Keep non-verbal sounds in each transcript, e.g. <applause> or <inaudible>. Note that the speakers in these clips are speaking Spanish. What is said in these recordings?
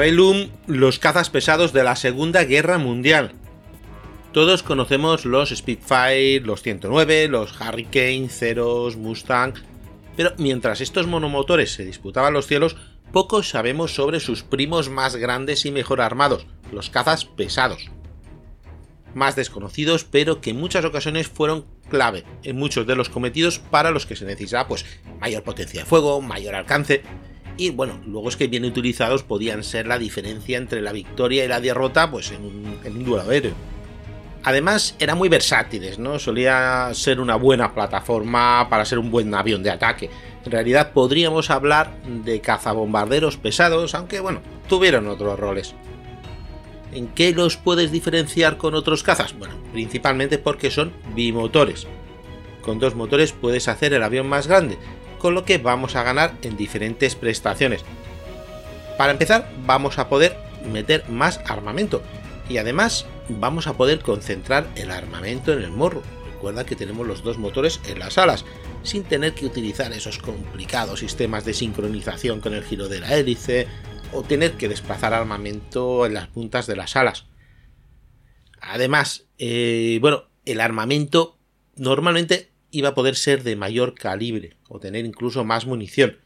Parabellum, los cazas pesados de la Segunda Guerra Mundial. Todos conocemos los Spitfire, los 109, los Hurricane, Ceros, Mustang, pero mientras estos monomotores se disputaban los cielos, poco sabemos sobre sus primos más grandes y mejor armados, los cazas pesados. Más desconocidos, pero que en muchas ocasiones fueron clave en muchos de los cometidos para los que se necesitaba pues, mayor potencia de fuego, mayor alcance, y bueno, luego es que bien utilizados podían ser la diferencia entre la victoria y la derrota pues en un, en duelo aéreo. Además, eran muy versátiles, ¿no? Solía ser una buena plataforma para ser un buen avión de ataque. En realidad podríamos hablar de cazabombarderos pesados, aunque bueno, tuvieron otros roles. ¿En qué los puedes diferenciar con otros cazas? Bueno, principalmente porque son bimotores. Con dos motores puedes hacer el avión más grande, con lo que vamos a ganar en diferentes prestaciones. Para empezar, vamos a poder meter más armamento y además vamos a poder concentrar el armamento en el morro. Recuerda que tenemos los dos motores en las alas, sin tener que utilizar esos complicados sistemas de sincronización con el giro de la hélice o tener que desplazar armamento en las puntas de las alas. Además, eh, bueno, el armamento normalmente iba a poder ser de mayor calibre o tener incluso más munición.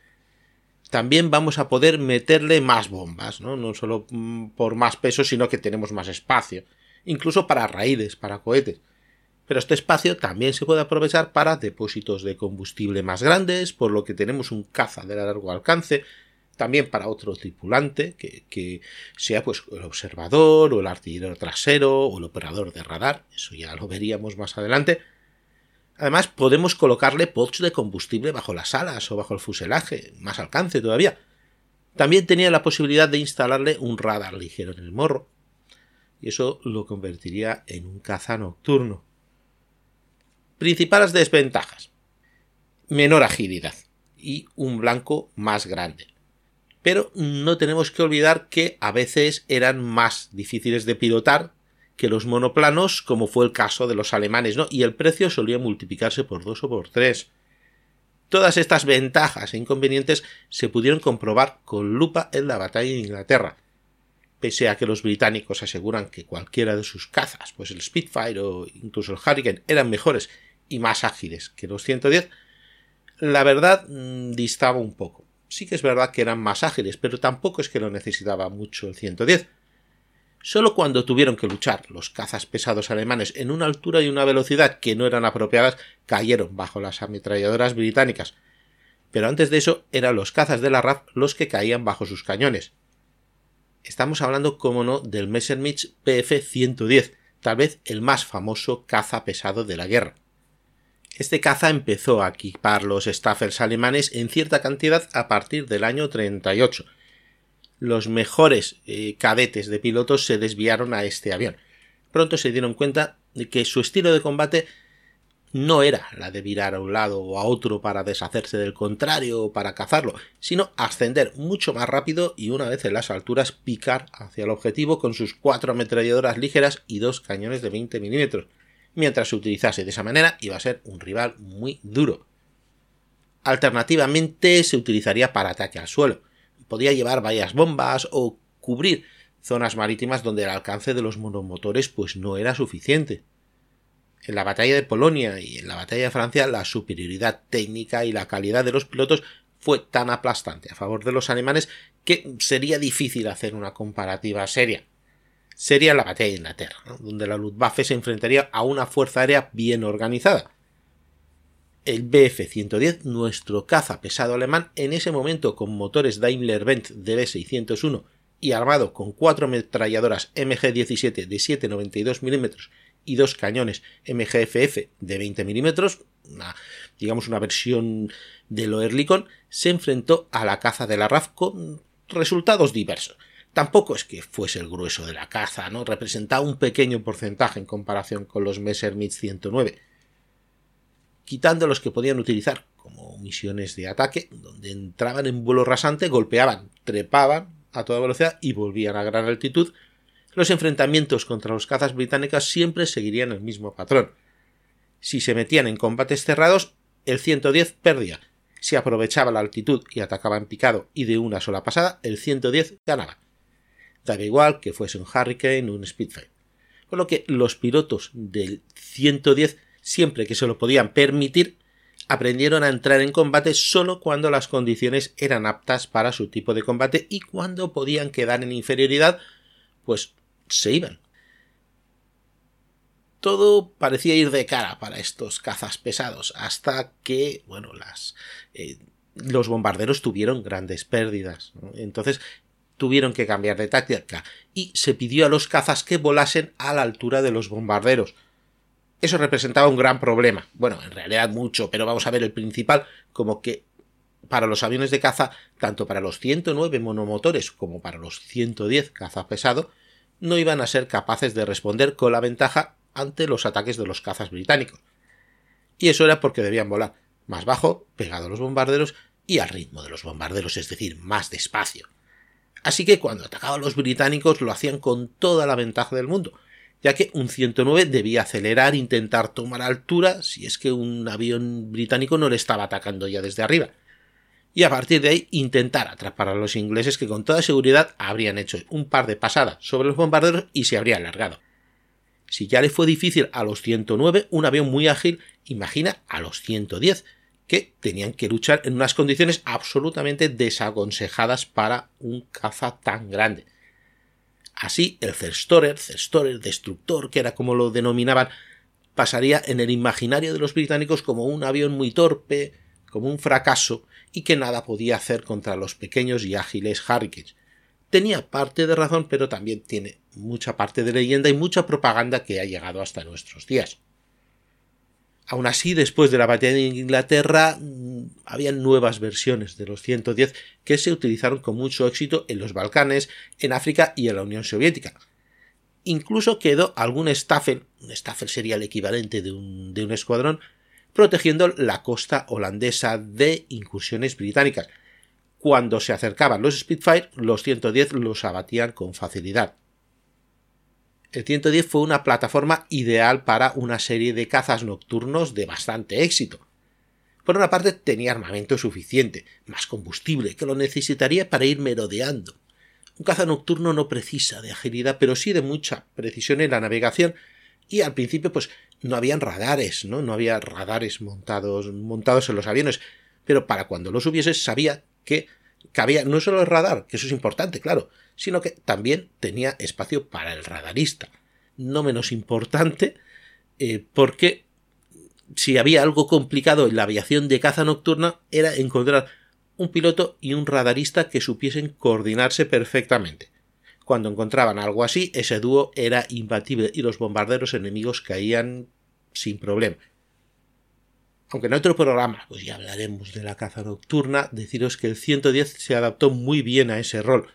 También vamos a poder meterle más bombas, ¿no? No solo mm, por más peso, sino que tenemos más espacio. Incluso para raíles, para cohetes. Pero este espacio también se puede aprovechar para depósitos de combustible más grandes, por lo que tenemos un caza de largo alcance, también para otro tripulante, que, sea pues el observador, o el artillero trasero, o el operador de radar, eso ya lo veríamos más adelante, Además, podemos colocarle pods de combustible bajo las alas o bajo el fuselaje, más alcance todavía. También tenía la posibilidad de instalarle un radar ligero en el morro, y eso lo convertiría en un caza nocturno. Principales desventajas. Menor agilidad y un blanco más grande. Pero no tenemos que olvidar que a veces eran más difíciles de pilotar que los monoplanos, como fue el caso de los alemanes, ¿no? Y el precio solía multiplicarse por dos o por tres. Todas estas ventajas e inconvenientes se pudieron comprobar con lupa en la batalla de Inglaterra. Pese a que los británicos aseguran que cualquiera de sus cazas, pues el Spitfire o incluso el Hurricane, eran mejores y más ágiles que los 110, la verdad mm, distaba un poco. Sí que es verdad que eran más ágiles, pero tampoco es que lo necesitaba mucho el 110 Solo cuando tuvieron que luchar los cazas pesados alemanes en una altura y una velocidad que no eran apropiadas, cayeron bajo las ametralladoras británicas. Pero antes de eso eran los cazas de la RAF los que caían bajo sus cañones. Estamos hablando, como no, del Messerschmitt PF-110, tal vez el más famoso caza pesado de la guerra. Este caza empezó a equipar los Staffers alemanes en cierta cantidad a partir del año 38, los mejores eh, cadetes de pilotos se desviaron a este avión. Pronto se dieron cuenta de que su estilo de combate no era la de virar a un lado o a otro para deshacerse del contrario o para cazarlo, sino ascender mucho más rápido y una vez en las alturas picar hacia el objetivo con sus cuatro ametralladoras ligeras y dos cañones de 20 milímetros. Mientras se utilizase de esa manera iba a ser un rival muy duro. Alternativamente se utilizaría para ataque al suelo podía llevar varias bombas o cubrir zonas marítimas donde el alcance de los monomotores pues no era suficiente. En la batalla de Polonia y en la batalla de Francia la superioridad técnica y la calidad de los pilotos fue tan aplastante a favor de los alemanes que sería difícil hacer una comparativa seria. Sería la batalla de Inglaterra, donde la Luftwaffe se enfrentaría a una fuerza aérea bien organizada, el Bf-110, nuestro caza pesado alemán, en ese momento con motores Daimler-Benz DB601 y armado con cuatro ametralladoras MG-17 de 7,92 mm y dos cañones MGFF de 20 mm, digamos una versión de lo Oerlikon, se enfrentó a la caza de la RAF con resultados diversos. Tampoco es que fuese el grueso de la caza, ¿no? Representaba un pequeño porcentaje en comparación con los Messerschmitt 109 quitando los que podían utilizar como misiones de ataque, donde entraban en vuelo rasante, golpeaban, trepaban a toda velocidad y volvían a gran altitud, los enfrentamientos contra los cazas británicas siempre seguirían el mismo patrón. Si se metían en combates cerrados, el 110 perdía. Si aprovechaba la altitud y atacaba en picado y de una sola pasada, el 110 ganaba. Daba igual que fuese un Hurricane o un Spitfire. Por lo que los pilotos del 110, siempre que se lo podían permitir, aprendieron a entrar en combate solo cuando las condiciones eran aptas para su tipo de combate y cuando podían quedar en inferioridad, pues se iban. Todo parecía ir de cara para estos cazas pesados, hasta que, bueno, las, eh, los bombarderos tuvieron grandes pérdidas. Entonces tuvieron que cambiar de táctica y se pidió a los cazas que volasen a la altura de los bombarderos. Eso representaba un gran problema. Bueno, en realidad mucho, pero vamos a ver el principal, como que para los aviones de caza, tanto para los 109 monomotores como para los 110 caza pesado, no iban a ser capaces de responder con la ventaja ante los ataques de los cazas británicos. Y eso era porque debían volar más bajo, pegado a los bombarderos y al ritmo de los bombarderos, es decir, más despacio. Así que cuando atacaban los británicos lo hacían con toda la ventaja del mundo, ya que un 109 debía acelerar, intentar tomar altura, si es que un avión británico no le estaba atacando ya desde arriba. Y a partir de ahí intentar atrapar a los ingleses que con toda seguridad habrían hecho un par de pasadas sobre los bombarderos y se habrían largado. Si ya le fue difícil a los 109, un avión muy ágil, imagina a los 110, que tenían que luchar en unas condiciones absolutamente desaconsejadas para un caza tan grande. Así, el Cerstorer, Cerstorer destructor, que era como lo denominaban, pasaría en el imaginario de los británicos como un avión muy torpe, como un fracaso, y que nada podía hacer contra los pequeños y ágiles Hurricanes. Tenía parte de razón, pero también tiene mucha parte de leyenda y mucha propaganda que ha llegado hasta nuestros días. Aún así, después de la batalla de Inglaterra, mm, había nuevas versiones de los 110 que se utilizaron con mucho éxito en los Balcanes, en África y en la Unión Soviética. Incluso quedó algún Staffel, un Staffel sería el equivalente de un, de un escuadrón, protegiendo la costa holandesa de incursiones británicas. Cuando se acercaban los Spitfire, los 110 los abatían con facilidad el 110 fue una plataforma ideal para una serie de cazas nocturnos de bastante éxito. Por una parte tenía armamento suficiente, más combustible, que lo necesitaría para ir merodeando. Un caza nocturno no precisa de agilidad, pero sí de mucha precisión en la navegación, y al principio pues no habían radares, ¿no? No había radares montados, montados en los aviones, pero para cuando los hubiese sabía que cabía no solo el radar, que eso es importante, claro, sino que también tenía espacio para el radarista. No menos importante, eh, porque si había algo complicado en la aviación de caza nocturna era encontrar un piloto y un radarista que supiesen coordinarse perfectamente. Cuando encontraban algo así, ese dúo era imbatible y los bombarderos enemigos caían sin problema. Aunque en otro programa, pues ya hablaremos de la caza nocturna, deciros que el 110 se adaptó muy bien a ese rol.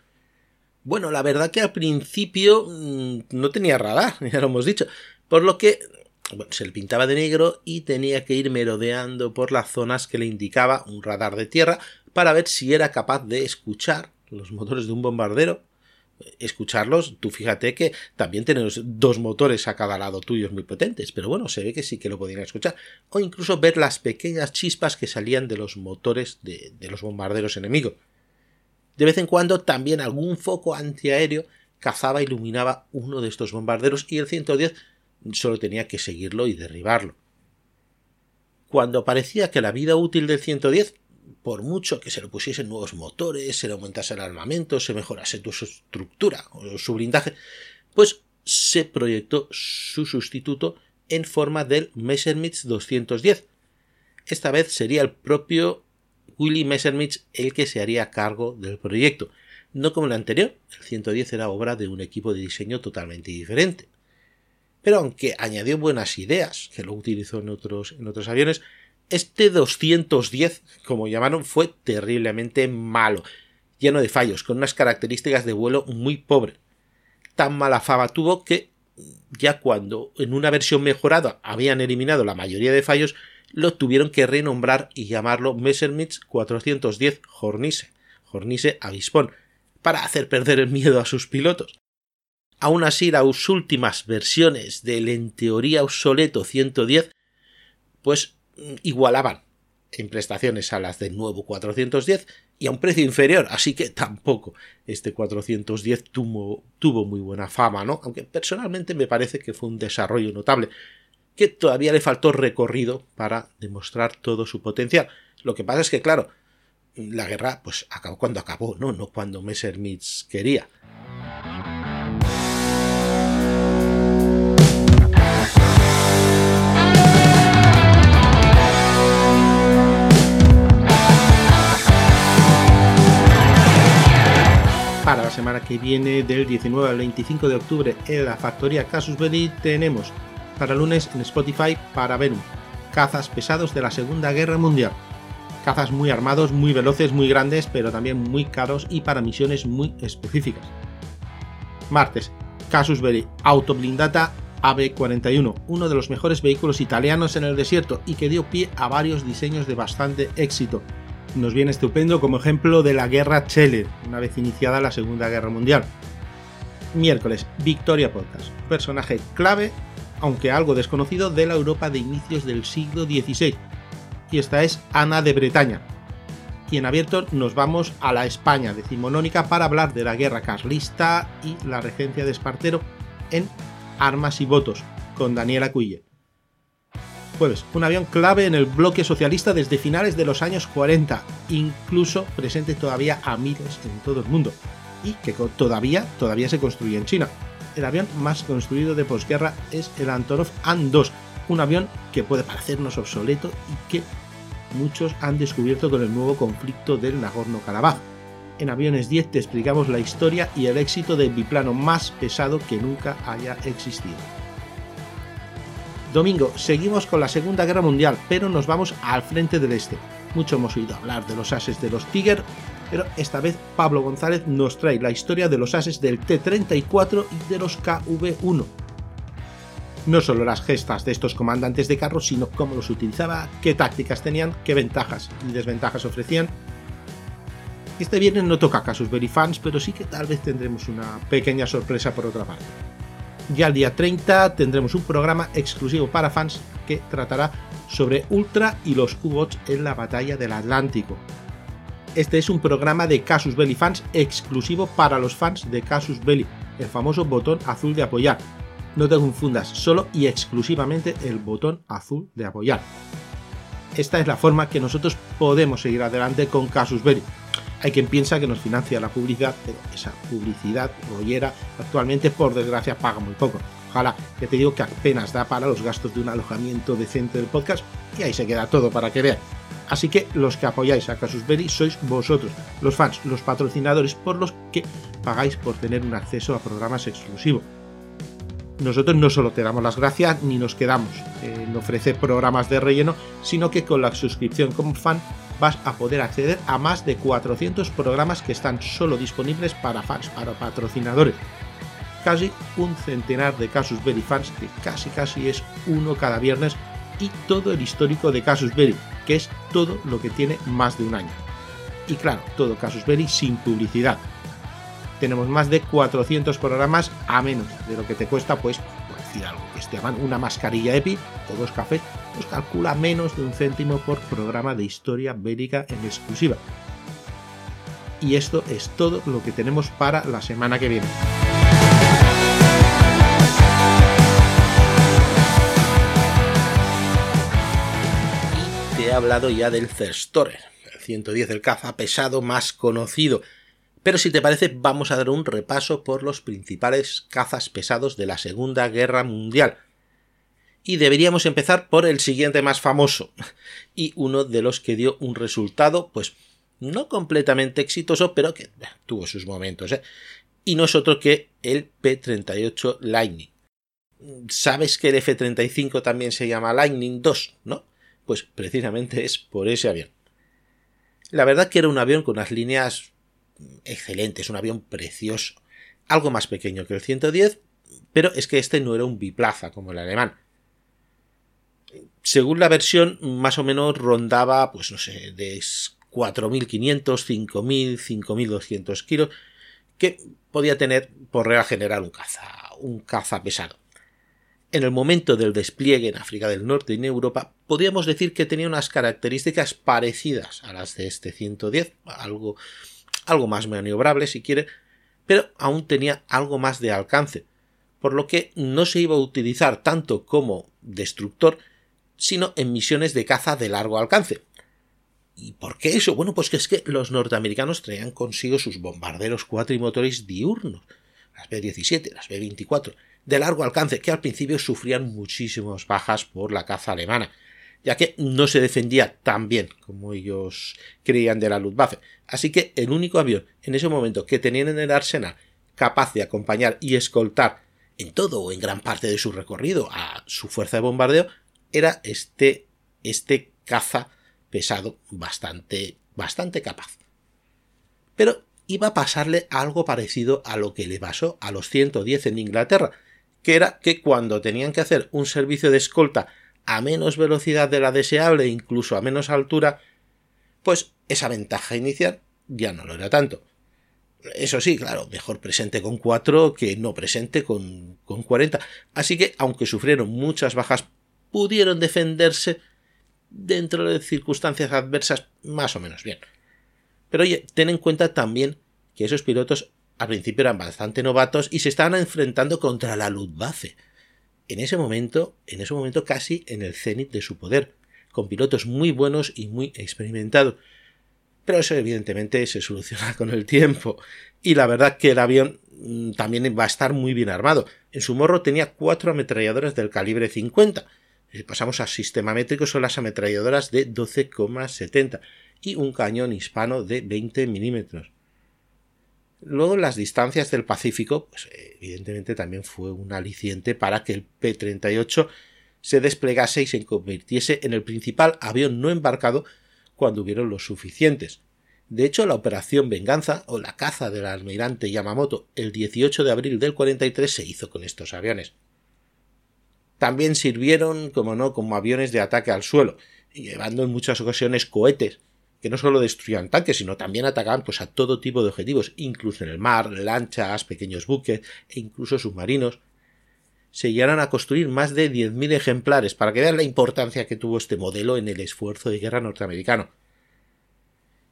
Bueno, la verdad que al principio mm, no tenía radar, <laughs> ya lo hemos dicho, por lo que se le pintaba de negro y tenía que ir merodeando por las zonas que le indicaba un radar de tierra para ver si era capaz de escuchar los motores de un bombardero. Escucharlos, tú fíjate que también tenemos dos motores a cada lado tuyos muy potentes, pero bueno, se ve que sí que lo podían escuchar. O incluso ver las pequeñas chispas que salían de los motores de, los bombarderos enemigos. De vez en cuando también algún foco antiaéreo cazaba e iluminaba uno de estos bombarderos y el 110 solo tenía que seguirlo y derribarlo. Cuando parecía que la vida útil del 110, por mucho que se le pusiesen nuevos motores, se le aumentase el armamento, se mejorase su estructura o su blindaje, pues se proyectó su sustituto en forma del Messerschmitt 210. Esta vez sería el propio Willy Messerschmitt el que se haría cargo del proyecto. No como el anterior, el 110 era obra de un equipo de diseño totalmente diferente. Pero aunque añadió buenas ideas, que lo utilizó en otros, en otros aviones, este 210, como llamaron, fue terriblemente malo, lleno de fallos, con unas características de vuelo muy pobre. Tan mala fama tuvo que ya cuando en una versión mejorada habían eliminado la mayoría de fallos, lo tuvieron que renombrar y llamarlo Messerschmitt 410 Hornisse, Hornisse Avispón, para hacer perder el miedo a sus pilotos. Aún así, las últimas versiones del en teoría obsoleto 110, pues igualaban en prestaciones a las del nuevo 410 y a un precio inferior, así que tampoco este 410 tuvo, muy buena fama, ¿no? Aunque personalmente me parece que fue un desarrollo notable, que todavía le faltó recorrido para demostrar todo su potencial. Lo que pasa es que, claro, la guerra pues acabó cuando acabó, ¿no? No cuando Messerschmitt quería. Para la semana que viene, del 19 al 25 de octubre, en la factoría Casus Belli, tenemos para lunes en Spotify para Venom, cazas pesados de la Segunda Guerra Mundial. Cazas muy armados, muy veloces, muy grandes, pero también muy caros y para misiones muy específicas. Martes, Casus Belli Autoblindata AB41, uno de los mejores vehículos italianos en el desierto y que dio pie a varios diseños de bastante éxito, nos viene estupendo como ejemplo de la guerra Cheller, una vez iniciada la Segunda Guerra Mundial. Miércoles, Victoria Podcast, personaje clave, aunque algo desconocido, de la Europa de inicios del siglo XVI. Y esta es Ana de Bretaña. Y en abierto nos vamos a la España decimonónica para hablar de la guerra carlista y la regencia de Espartero en Armas y Votos, con Daniela Cuille. Un avión clave en el bloque socialista desde finales de los años 40, incluso presente todavía a miles en todo el mundo, y que todavía, todavía se construye en China. El avión más construido de posguerra es el Antonov An-2, un avión que puede parecernos obsoleto y que muchos han descubierto con el nuevo conflicto del Nagorno-Karabaj. En Aviones 10 te explicamos la historia y el éxito del biplano más pesado que nunca haya existido. Domingo, seguimos con la Segunda Guerra Mundial, pero nos vamos al frente del este. Mucho hemos oído hablar de los ases de los Tiger, pero esta vez Pablo González nos trae la historia de los ases del T-34 y de los KV-1. No solo las gestas de estos comandantes de carros, sino cómo los utilizaba, qué tácticas tenían, qué ventajas y desventajas ofrecían. Este viernes no toca Casus Belli fans, pero sí que tal vez tendremos una pequeña sorpresa por otra parte. Ya el día 30 tendremos un programa exclusivo para fans que tratará sobre Ultra y los U-Bots en la batalla del Atlántico. Este es un programa de Casus Belli fans exclusivo para los fans de Casus Belli, el famoso botón azul de apoyar. No te confundas, solo y exclusivamente el botón azul de apoyar. Esta es la forma que nosotros podemos seguir adelante con Casus Belli. Hay quien piensa que nos financia la publicidad, pero esa publicidad rollera actualmente, por desgracia, paga muy poco. Ojalá, que te digo que apenas da para los gastos de un alojamiento decente del podcast y ahí se queda todo para que vean. Así que los que apoyáis a Casus Belli sois vosotros, los fans, los patrocinadores por los que pagáis por tener un acceso a programas exclusivos. Nosotros no solo te damos las gracias ni nos quedamos en ofrecer programas de relleno, sino que con la suscripción como fan vas a poder acceder a más de 400 programas que están solo disponibles para fans, para patrocinadores. Casi un centenar de Casus Belli fans, que casi casi es uno cada viernes, y todo el histórico de Casus Belli, que es todo lo que tiene más de un año. Y claro, todo Casus Belli sin publicidad. Tenemos más de 400 programas a menos de lo que te cuesta, pues, por decir algo, que te llaman una mascarilla EPI o dos cafés pues calcula menos de un céntimo por programa de historia bélica en exclusiva. Y esto es todo lo que tenemos para la semana que viene. Te he hablado ya del Cerstorer, el 110, el caza pesado más conocido. Pero si te parece, vamos a dar un repaso por los principales cazas pesados de la Segunda Guerra Mundial y deberíamos empezar por el siguiente más famoso y uno de los que dio un resultado pues no completamente exitoso pero que tuvo sus momentos ¿eh? y no es otro que el P-38 Lightning. ¿Sabes que el F-35 también se llama Lightning 2? ¿No? Pues precisamente es por ese avión. La verdad que era un avión con unas líneas excelentes, un avión precioso. Algo más pequeño que el 110, pero es que este no era un biplaza como el alemán según la versión, más o menos rondaba, pues no sé, de 4.500, 5.000, 5.200 kilos, que podía tener por regla general un caza, un caza pesado. en el momento del despliegue en África del Norte y en Europa, podríamos decir que tenía unas características parecidas a las de este 110, algo, algo más maniobrable si quiere, pero aún tenía algo más de alcance, por lo que no se iba a utilizar tanto como destructor, sino en misiones de caza de largo alcance. ¿Y por qué eso? Bueno, pues que es que los norteamericanos traían consigo sus bombarderos cuatrimotores diurnos, las B-17, las B-24, de largo alcance, que al principio sufrían muchísimas bajas por la caza alemana, ya que no se defendía tan bien como ellos creían de la Luftwaffe. Así que el único avión en ese momento que tenían en el arsenal capaz de acompañar y escoltar en todo o en gran parte de su recorrido a su fuerza de bombardeo era este, este caza pesado bastante, bastante capaz. Pero iba a pasarle algo parecido a lo que le pasó a los 110 en Inglaterra, que era que cuando tenían que hacer un servicio de escolta a menos velocidad de la deseable, incluso a menos altura, pues esa ventaja inicial ya no lo era tanto. Eso sí, claro, mejor presente con 4 que no presente con, con 40. Así que, aunque sufrieron muchas bajas, pudieron defenderse dentro de circunstancias adversas más o menos bien. Pero oye, ten en cuenta también que esos pilotos al principio eran bastante novatos y se estaban enfrentando contra la Luftwaffe. En ese momento, en ese momento casi en el cenit de su poder, con pilotos muy buenos y muy experimentados. Pero eso evidentemente se soluciona <laughs> con el tiempo. Y la verdad que el avión mm, también va a estar muy bien armado. En su morro tenía cuatro ametralladoras del calibre 50. Si pasamos a sistema métrico son las ametralladoras de 12,70 y un cañón hispano de 20 milímetros. Luego, las distancias del Pacífico, pues evidentemente también fue un aliciente para que el P-38 se desplegase y se convirtiese en el principal avión no embarcado cuando hubieron los suficientes. De hecho, la operación Venganza o la caza del almirante Yamamoto el 18 de abril del 43 se hizo con estos aviones. También sirvieron, como no, como aviones de ataque al suelo, llevando en muchas ocasiones cohetes que no solo destruían tanques, sino también atacaban pues, a todo tipo de objetivos, incluso en el mar, lanchas, pequeños buques e incluso submarinos. Se llegaron a construir más de 10.000 ejemplares para que vean la importancia que tuvo este modelo en el esfuerzo de guerra norteamericano.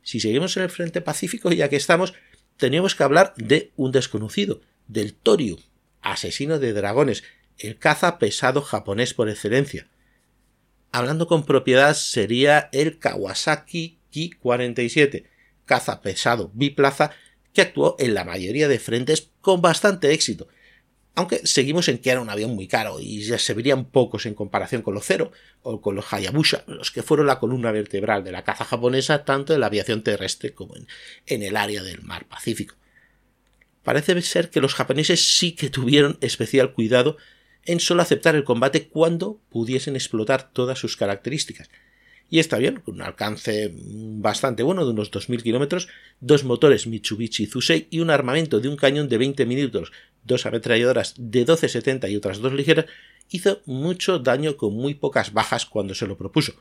Si seguimos en el frente pacífico, ya que estamos, teníamos que hablar de un desconocido, del Toriu, asesino de dragones, el caza pesado japonés por excelencia. Hablando con propiedad sería el Kawasaki 47, caza pesado biplaza que actuó en la mayoría de frentes con bastante éxito, aunque seguimos en que era un avión muy caro y ya se verían pocos en comparación con los Cero o con los Hayabusa, los que fueron la columna vertebral de la caza japonesa tanto en la aviación terrestre como en, en el área del mar Pacífico. Parece ser que los japoneses sí que tuvieron especial cuidado en solo aceptar el combate cuando pudiesen explotar todas sus características, y está bien, con un alcance bastante bueno de unos 2.000 kilómetros, dos motores Mitsubishi Zusei y un armamento de un cañón de 20 milímetros, dos ametralladoras de 12.70 y otras dos ligeras, hizo mucho daño con muy pocas bajas cuando se lo propuso.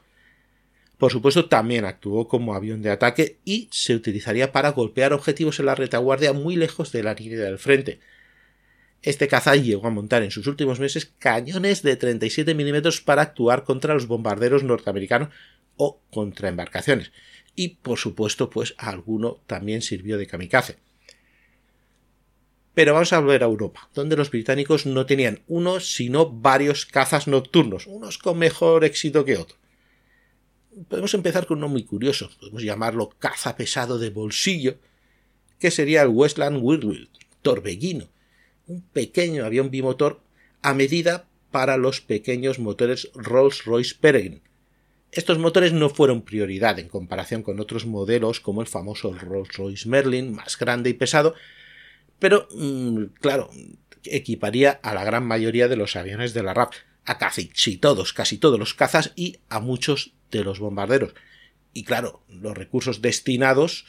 Por supuesto, también actuó como avión de ataque y se utilizaría para golpear objetivos en la retaguardia muy lejos de la línea del frente. Este caza llegó a montar en sus últimos meses cañones de 37 milímetros para actuar contra los bombarderos norteamericanos o contra embarcaciones. Y por supuesto, pues alguno también sirvió de kamikaze. Pero vamos a volver a Europa, donde los británicos no tenían uno, sino varios cazas nocturnos, unos con mejor éxito que otros. Podemos empezar con uno muy curioso, podemos llamarlo caza pesado de bolsillo, que sería el Westland Whirlwind, torbellino, un pequeño avión bimotor a medida para los pequeños motores Rolls-Royce Peregrine, estos motores no fueron prioridad en comparación con otros modelos como el famoso Rolls-Royce Merlin, más grande y pesado, pero mm, claro, equiparía a la gran mayoría de los aviones de la RAF, a casi todos, casi todos los cazas y a muchos de los bombarderos. Y claro, los recursos destinados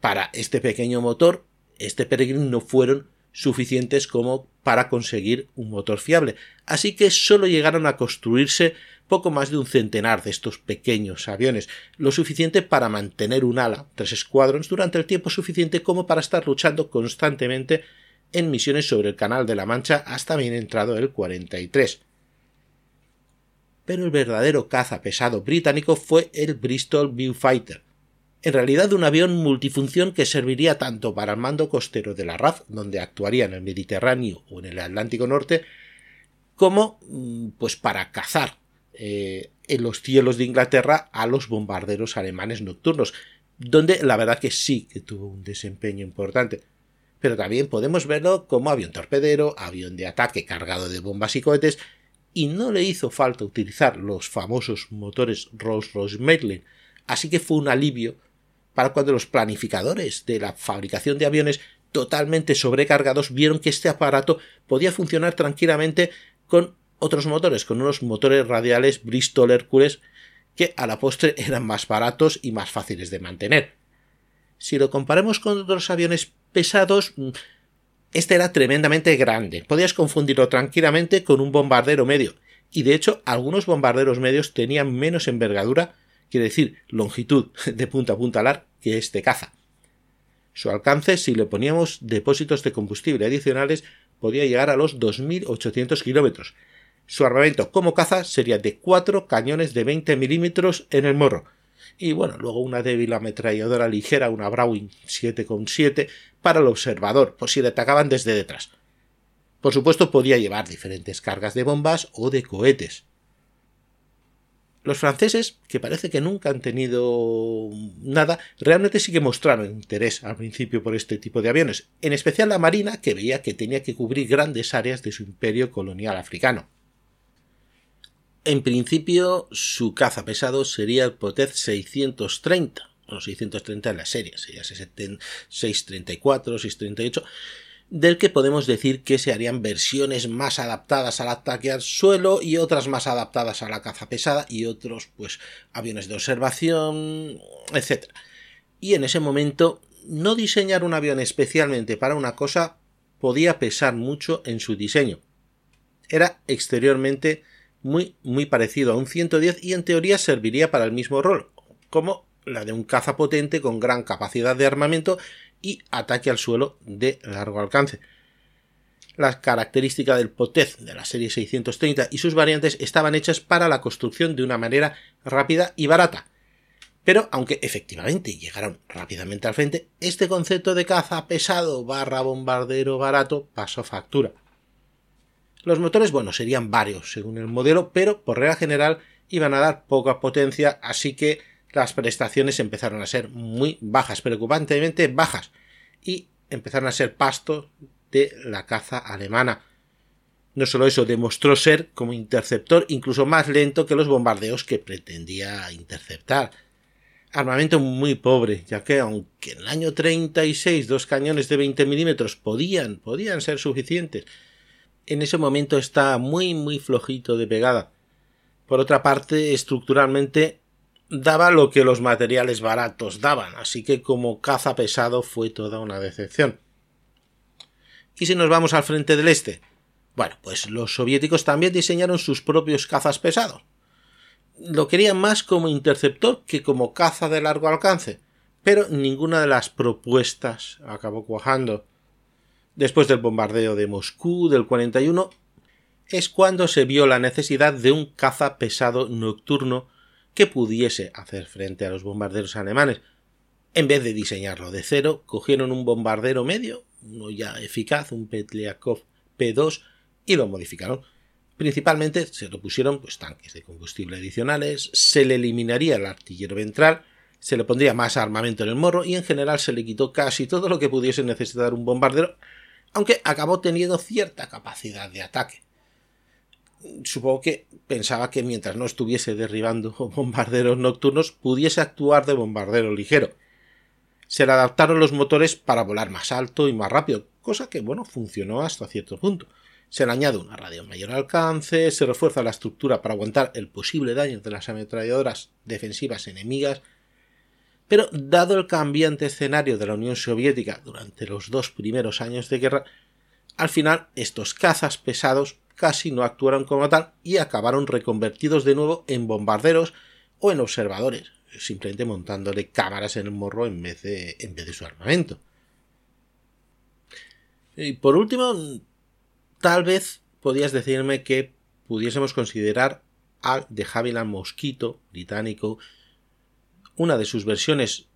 para este pequeño motor, este Peregrine, no fueron suficientes como para conseguir un motor fiable, así que solo llegaron a construirse poco más de un centenar de estos pequeños aviones, lo suficiente para mantener un ala, tres escuadrones, durante el tiempo suficiente como para estar luchando constantemente en misiones sobre el Canal de la Mancha hasta bien entrado el 43. pero el verdadero caza pesado británico fue el Bristol Viewfighter, en realidad un avión multifunción que serviría tanto para el mando costero de la RAF, donde actuaría en el Mediterráneo o en el Atlántico Norte, como mm, pues para cazar eh, en los cielos de Inglaterra a los bombarderos alemanes nocturnos, donde la verdad que sí que tuvo un desempeño importante. Pero también podemos verlo como avión torpedero, avión de ataque cargado de bombas y cohetes, y no le hizo falta utilizar los famosos motores Rolls-Royce Merlin, así que fue un alivio cuando los planificadores de la fabricación de aviones totalmente sobrecargados vieron que este aparato podía funcionar tranquilamente con otros motores, con unos motores radiales Bristol Hercules que a la postre <laughs> eran más baratos y más fáciles de mantener. Si lo comparamos con otros aviones pesados, mm, este era tremendamente grande. Podías confundirlo tranquilamente con un bombardero medio. Y de hecho, algunos bombarderos medios tenían menos envergadura, quiere decir longitud <laughs> de punta a punta alar, que este caza. Su alcance, si le poníamos depósitos de combustible adicionales, podía llegar a los 2.800 kilómetros. Su armamento como caza sería de cuatro cañones de 20 milímetros en el morro. Y bueno, luego una débil ametralladora ligera, una Browning 7,7 para el observador, por si le atacaban desde detrás. Por supuesto, podía llevar diferentes cargas de bombas o de cohetes. Los franceses, que parece que nunca han tenido nada, realmente sí que mostraron interés al principio por este tipo de aviones, en especial la Marina, que veía que tenía que cubrir grandes áreas de su imperio colonial africano. En principio, su caza pesado sería el Potez 630, bueno, 630 en la serie, sería 634, 638, del que podemos decir que se harían versiones más adaptadas al ataque al suelo y otras más adaptadas a la caza pesada y otros pues aviones de observación, etc. Y en ese momento no diseñar un avión especialmente para una cosa podía pesar mucho en su diseño. Era exteriormente muy muy parecido a un 110 y en teoría serviría para el mismo rol, como la de un caza potente con gran capacidad de armamento y ataque al suelo de largo alcance. La característica del Potez de la serie 630 y sus variantes estaban hechas para la construcción de una manera rápida y barata. Pero aunque efectivamente llegaron rápidamente al frente, este concepto de caza pesado barra bombardero barato pasó factura. Los motores, bueno, serían varios según el modelo, pero por regla general iban a dar poca potencia, así que las prestaciones empezaron a ser muy bajas, preocupantemente bajas, y empezaron a ser pasto de la caza alemana. No solo eso, demostró ser como interceptor incluso más lento que los bombardeos que pretendía interceptar. Armamento muy pobre, ya que aunque en el año 36 dos cañones de 20 milímetros podían, podían ser suficientes, en ese momento está muy muy flojito de pegada. Por otra parte, estructuralmente daba lo que los materiales baratos daban, así que como caza pesado fue toda una decepción. ¿Y si nos vamos al frente del este? Bueno, pues los soviéticos también diseñaron sus propios cazas pesados. Lo querían más como interceptor que como caza de largo alcance, pero ninguna de las propuestas acabó cuajando. Después del bombardeo de Moscú del 41, es cuando se vio la necesidad de un caza pesado nocturno que pudiese hacer frente a los bombarderos alemanes. En vez de diseñarlo de cero, cogieron un bombardero medio, uno ya eficaz, un Petliakov P2, y lo modificaron. Principalmente se lo pusieron pues, tanques de combustible adicionales, se le eliminaría el artillero ventral, se le pondría más armamento en el morro y en general se le quitó casi todo lo que pudiese necesitar un bombardero, aunque acabó teniendo cierta capacidad de ataque supongo que pensaba que mientras no estuviese derribando <laughs> bombarderos nocturnos pudiese actuar de bombardero ligero. Se le adaptaron los motores para volar más alto y más rápido, cosa que bueno funcionó hasta cierto punto. Se le añade una radio mayor alcance, se refuerza la estructura para aguantar el posible daño de las ametralladoras defensivas enemigas, pero dado el cambiante escenario de la Unión Soviética durante los dos primeros años de guerra, al final estos cazas pesados casi no actuaron como tal y acabaron reconvertidos de nuevo en bombarderos o en observadores, simplemente montándole cámaras en el morro en vez de, en vez de su armamento. Y por último, tal vez podías decirme que pudiésemos considerar al de Havilland Mosquito británico, una de sus versiones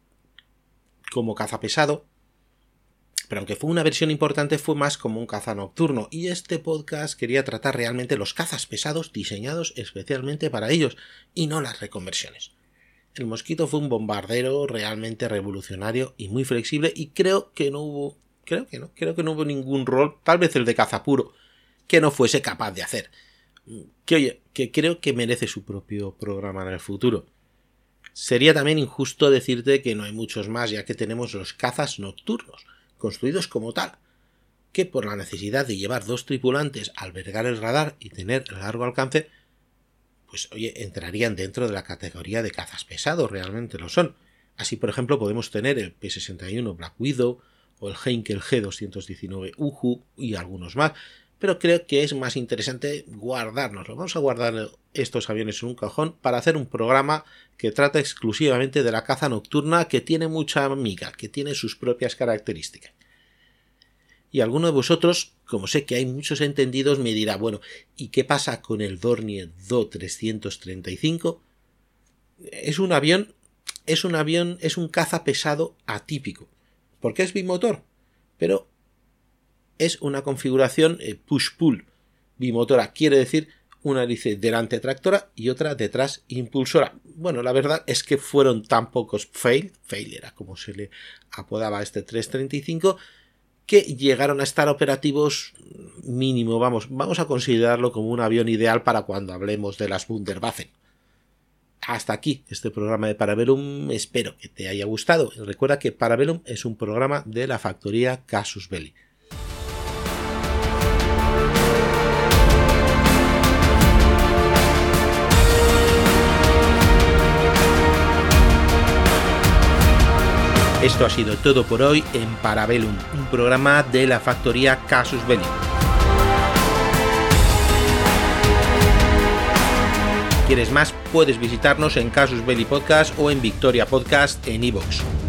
como caza pesado, pero aunque fue una versión importante fue más como un caza nocturno y este podcast quería tratar realmente los cazas pesados diseñados especialmente para ellos y no las reconversiones. El Mosquito fue un bombardero realmente revolucionario y muy flexible y creo que no hubo creo que no, creo que no hubo ningún rol, tal vez el de caza puro, que no fuese capaz de hacer. Que oye, que creo que merece su propio programa en el futuro. Sería también injusto decirte que no hay muchos más, ya que tenemos los cazas nocturnos, construidos como tal, que por la necesidad de llevar dos tripulantes, albergar el radar y tener largo alcance, pues oye, entrarían dentro de la categoría de cazas pesados, realmente lo son. Así, por ejemplo, podemos tener el P-61 Black Widow o el Heinkel G219 Uhu y algunos más, pero creo que es más interesante guardárnoslo. Vamos a guardar estos aviones en un cajón para hacer un programa que trata exclusivamente de la caza nocturna que tiene mucha amiga, que tiene sus propias características. Y alguno de vosotros, como sé que hay muchos entendidos, me dirá, bueno, ¿y qué pasa con el Dornier Do 335? Es un avión, es un avión, es un caza pesado atípico. porque es bimotor? Pero es una configuración eh, push-pull bimotora. Quiere decir una hélice delante tractora y otra detrás impulsora. Bueno, la verdad es que fueron tan pocos fail, fail era como se le apodaba a este 335, que llegaron a estar operativos mínimo, vamos, vamos a considerarlo como un avión ideal para cuando hablemos de las Wunderwaffen. Hasta aquí este programa de Parabellum, espero que te haya gustado. Recuerda que Parabellum es un programa de la factoría Casus Belli. Esto ha sido todo por hoy en Parabellum, un programa de la factoría Casus Belli. ¿Quieres más? Puedes visitarnos en Casus Belli Podcast o en Victoria Podcast en iVoox.